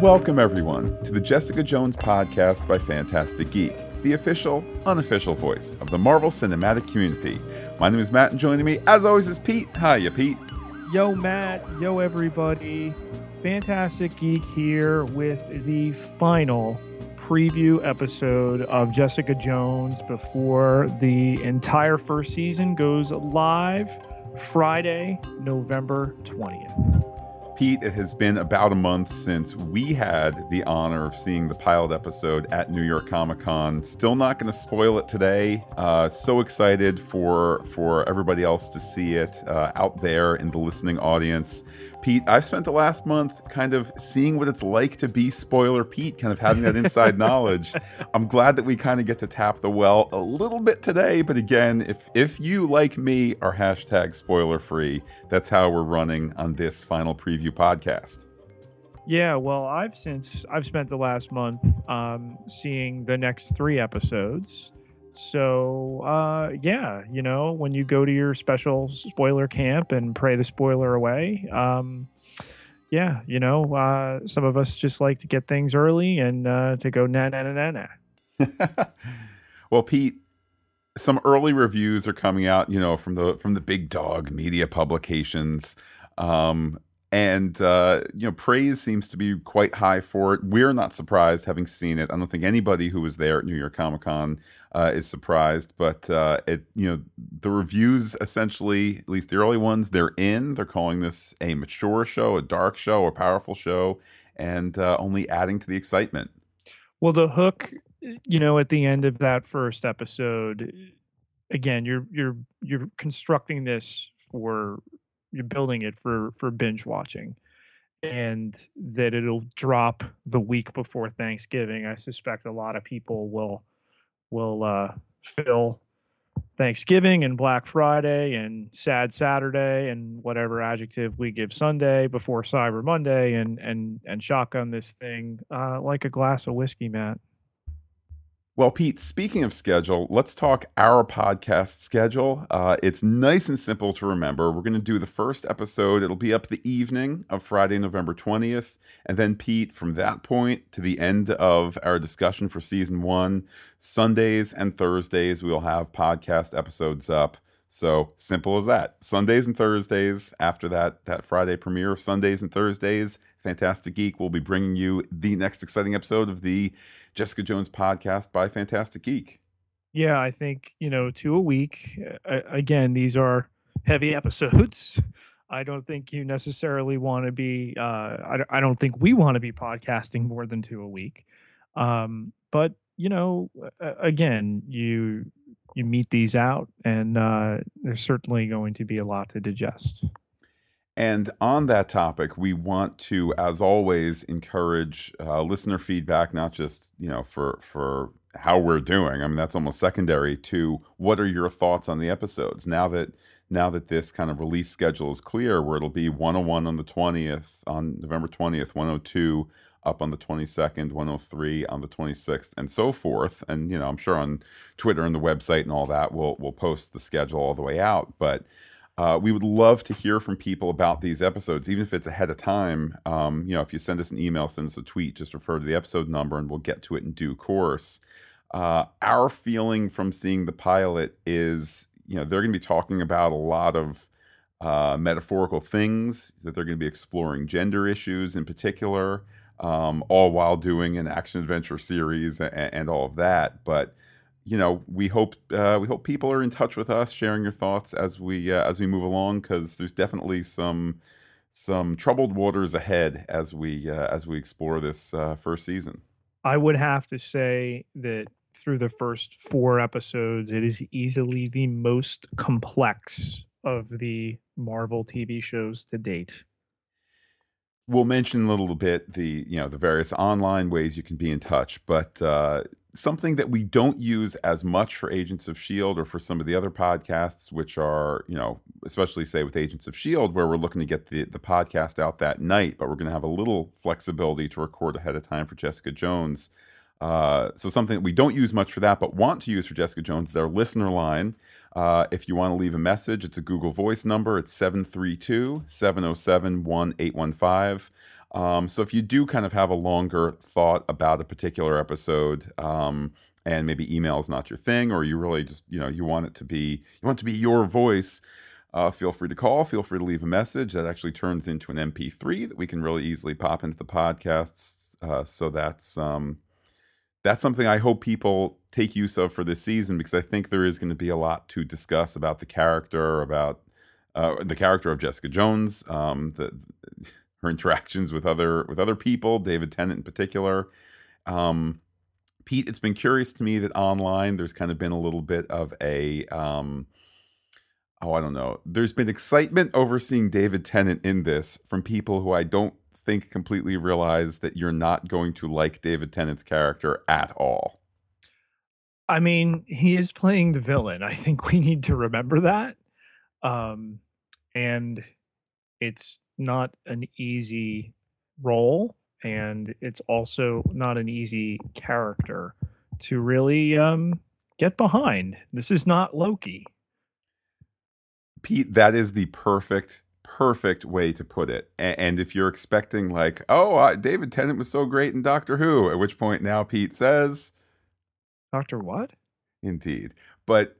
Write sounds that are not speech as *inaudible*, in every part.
Welcome, everyone, to the Jessica Jones podcast by Phantastic Geek, the official, unofficial voice of the Marvel Cinematic Community. My name is Matt, and joining me, as always, is Pete. Hi, Hiya, Pete. Yo, Matt. Yo, everybody. Phantastic Geek here with the final preview episode of Jessica Jones before the entire first season goes live Friday, November 20th. Pete, it has been about a month since we had the honor of seeing the pilot episode at New York Comic Con. Still not going to spoil it today. Uh, so excited for for everybody else to see it uh, out there in the listening audience. Pete, I've spent the last month kind of seeing what it's like to be spoiler Pete, kind of having that inside *laughs* knowledge. I'm glad that we kind of get to tap the well a little bit today, but again, if if you like me are hashtag spoiler free, that's how we're running on this final preview podcast. Yeah, well, I've since I've spent the last month um, seeing the next three episodes. So, uh, yeah, you know, when you go to your special spoiler camp and pray the spoiler away, um, yeah, you know, uh, some of us just like to get things early and uh, to go na na na na na. *laughs* well, Pete, some early reviews are coming out, you know, from the from the big dog media publications. Um, and uh, you know praise seems to be quite high for it. We're not surprised, having seen it. I don't think anybody who was there at New York Comic Con uh, is surprised. But uh, it, you know, the reviews essentially, at least the early ones, they're in. They're calling this a mature show, a dark show, a powerful show, and uh, only adding to the excitement. Well, the hook, you know, at the end of that first episode, again, you're you're you're constructing this for you're building it for for binge watching and that it'll drop the week before Thanksgiving. I suspect a lot of people will will uh, fill Thanksgiving and Black Friday and Sad Saturday and whatever adjective we give Sunday before Cyber Monday and and and shotgun this thing uh, like a glass of whiskey, Matt. Well, Pete, speaking of schedule, let's talk our podcast schedule. Uh, it's nice and simple to remember. We're going to do the first episode. It'll be up the evening of Friday, November 20th. And then, Pete, from that point to the end of our discussion for season one, Sundays and Thursdays, we will have podcast episodes up. So simple as that. Sundays and Thursdays after that that Friday premiere Sundays and Thursdays, Phantastic Geek will be bringing you the next exciting episode of the Jessica Jones podcast by Phantastic Geek. Yeah, I think, you know, two a week. Uh, again, these are heavy episodes. *laughs* I don't think you necessarily want to be, uh, I, I don't think we want to be podcasting more than two a week. Um, but, you know, again, you you meet these out and uh, there's certainly going to be a lot to digest. And on that topic, we want to, as always, encourage uh, listener feedback, not just you know for for how we're doing. I mean, that's almost secondary to what are your thoughts on the episodes now that now that this kind of release schedule is clear, where it'll be 101 on the 20th, on November 20th, 102 up on the 22nd, 103 on the 26th, and so forth. And you know, I'm sure on Twitter and the website and all that, we'll we'll post the schedule all the way out, but uh, we would love to hear from people about these episodes, even if it's ahead of time. Um, you know, if you send us an email, send us a tweet, just refer to the episode number and we'll get to it in due course. Uh, our feeling from seeing the pilot is, you know, they're going to be talking about a lot of uh, metaphorical things, that they're going to be exploring gender issues in particular, um, all while doing an action adventure series and, and all of that. But you know, we hope uh, we hope people are in touch with us, sharing your thoughts as we uh, as we move along, because there's definitely some some troubled waters ahead as we uh, as we explore this uh, first season. I would have to say that through the first four episodes, it is easily the most complex of the Marvel TV shows to date we'll mention a little bit the you know the various online ways you can be in touch but uh, something that we don't use as much for agents of shield or for some of the other podcasts which are you know especially say with agents of shield where we're looking to get the, the podcast out that night but we're going to have a little flexibility to record ahead of time for jessica jones. Uh, so something that we don't use much for that but want to use for jessica jones is our listener line uh, if you want to leave a message, it's a Google Voice number. It's 732 707 1815. Um, so if you do kind of have a longer thought about a particular episode, um, and maybe email is not your thing, or you really just you know you want it to be you want to be your voice, uh, feel free to call. Feel free to leave a message. That actually turns into an MP3 that we can really easily pop into the podcasts. Uh, so that's um, that's something I hope people take use of for this season because I think there is going to be a lot to discuss about the character, about uh, the character of Jessica Jones, um, the *laughs* her interactions with other with other people, David Tennant in particular. Um, Pete, it's been curious to me that online there's kind of been a little bit of a um, oh, I don't know. There's been excitement over seeing David Tennant in this from people who I don't think completely realize that you're not going to like David Tennant's character at all. I mean, he is playing the villain. I think we need to remember that. Um, and it's not an easy role, and it's also not an easy character to really um, get behind. This is not Loki. Pete, that is the perfect, perfect way to put it. And, if you're expecting, like, oh, uh, David Tennant was so great in Doctor Who, at which point now Pete says, Doctor what? Indeed. But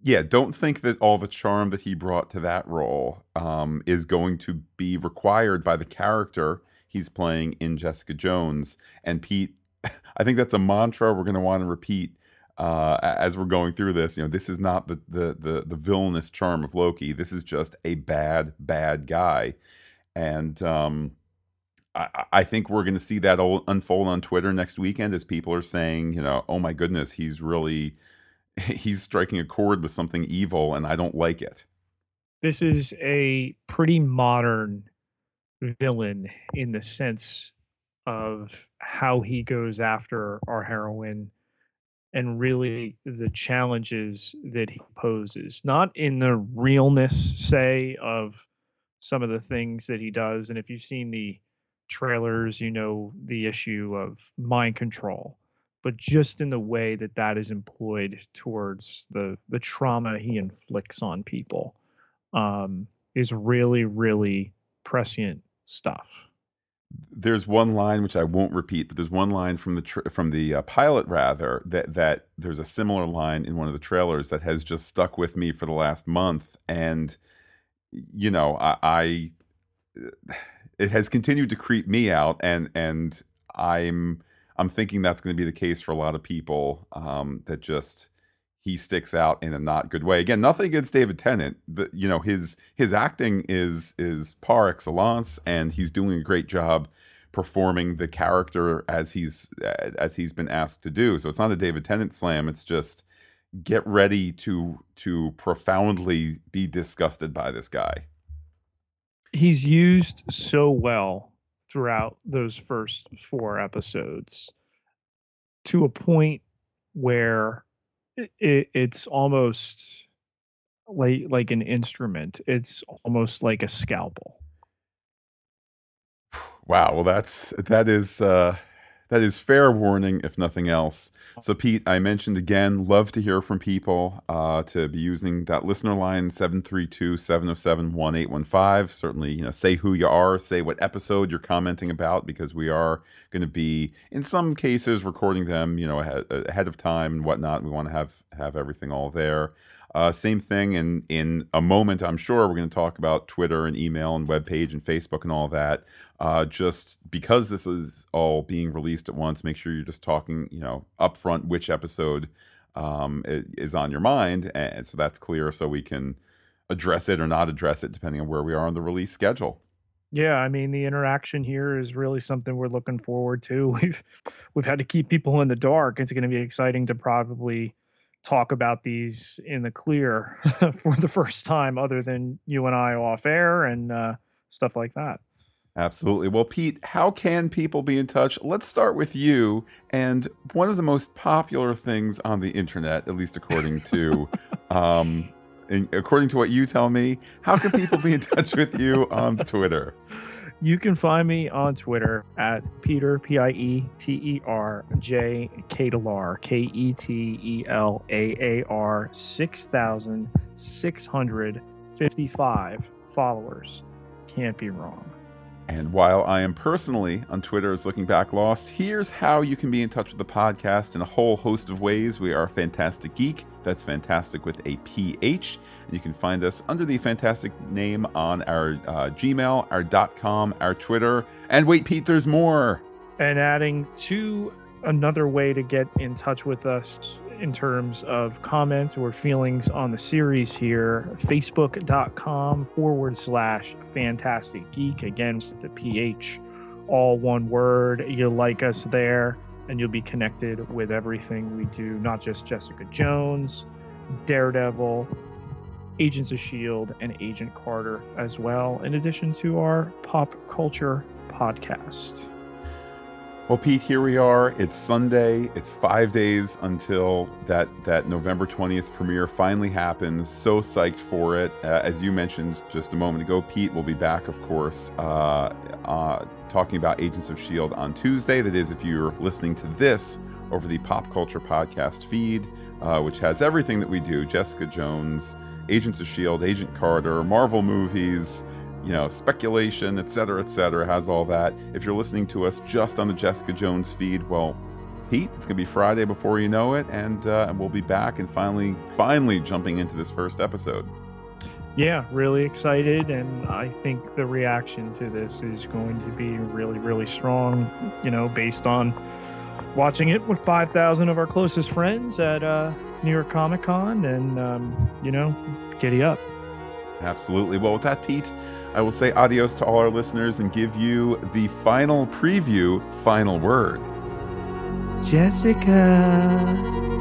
yeah, don't think that all the charm that he brought to that role um, is going to be required by the character he's playing in Jessica Jones. And Pete, *laughs* I think that's a mantra we're going to want to repeat uh, as we're going through this. You know, this is not the, the the the villainous charm of Loki. This is just a bad bad guy, and um, I, I think we're going to see that unfold on Twitter next weekend as people are saying, you know, oh my goodness, he's really *laughs* he's striking a chord with something evil, and I don't like it. This is a pretty modern villain in the sense of how he goes after our heroine and really the challenges that he poses, not in the realness, say, of some of the things that he does. And if you've seen the trailers, you know the issue of mind control, but just in the way that that is employed towards the the trauma he inflicts on people um, is really, really prescient stuff there's one line which I won't repeat, but there's one line from the tra- from the uh, pilot rather that that there's a similar line in one of the trailers that has just stuck with me for the last month, and you know I, I it has continued to creep me out, and and I'm I'm thinking that's going to be the case for a lot of people um, that just he sticks out in a not good way. Again, nothing against David Tennant. You know his his acting is is par excellence, and he's doing a great job performing the character as he's as he's been asked to do. So it's not a David Tennant slam. It's just get ready to to profoundly be disgusted by this guy. He's used so well throughout those first four episodes to a point where it, it's almost like like an instrument. It's almost like a scalpel. Wow. Well, that's that is uh, that is fair warning, if nothing else. So, Pete, I mentioned again, love to hear from people uh, to be using that listener line 732 707 1815. Certainly, you know, say who you are, say what episode you're commenting about, because we are going to be, in some cases, recording them, you know, ahead, ahead of time and whatnot. We want to have have everything all there. Uh, same thing in in a moment. I'm sure we're going to talk about Twitter and email and web page and Facebook and all that. Uh, just because this is all being released at once, make sure you're just talking, you know, upfront which episode um, is on your mind, and so that's clear, so we can address it or not address it depending on where we are on the release schedule. Yeah, I mean the interaction here is really something we're looking forward to. *laughs* We've we've had to keep people in the dark. It's going to be exciting to probably talk about these in the clear *laughs* for the first time, other than you and I off air and uh, stuff like that. Absolutely. Well, Pete, how can people be in touch? Let's start with you. And one of the most popular things on the internet, at least according to, *laughs* um, according to what you tell me, how can people be in touch with you on Twitter? You can find me on Twitter at Peter P I E T E R J Ketelaar K E T E L A A R six thousand six hundred fifty five followers. Can't be wrong. And while I am personally on Twitter as Looking Back Lost, here's how you can be in touch with the podcast in a whole host of ways. We are Phantastic Geek. That's fantastic with a PH. And you can find us under the fantastic name on our uh, Gmail, our .com, our Twitter. And wait, Pete, there's more. And adding to another way to get in touch with us in terms of comment or feelings on the series here facebook.com forward slash phantastic geek. Again with the ph all one word. You'll like us there and you'll be connected with everything we do not just jessica jones daredevil agents of shield and agent carter as well in addition to our pop culture podcast well, Pete, here we are. It's Sunday. It's five days until that that November twentieth premiere finally happens. So psyched for it. Uh, as you mentioned just a moment ago, Pete will be back, of course, uh, uh, talking about Agents of Shield on Tuesday. That is, if you're listening to this over the Pop Culture Podcast feed, uh, which has everything that we do: Jessica Jones, Agents of Shield, Agent Carter, Marvel movies you know, speculation, et cetera, et cetera, has all that. If you're listening to us just on the Jessica Jones feed, well, Pete, it's to be Friday before you know it, and uh, we'll be back and finally, finally jumping into this first episode. Yeah, really excited, and I think the reaction to this is going to be really, really strong, you know, based on watching it with 5,000 of our closest friends at uh, New York Comic Con, and, um, you know, giddy up. Absolutely. Well, with that, Pete, I will say adios to all our listeners and give you the final preview, final word. Jessica.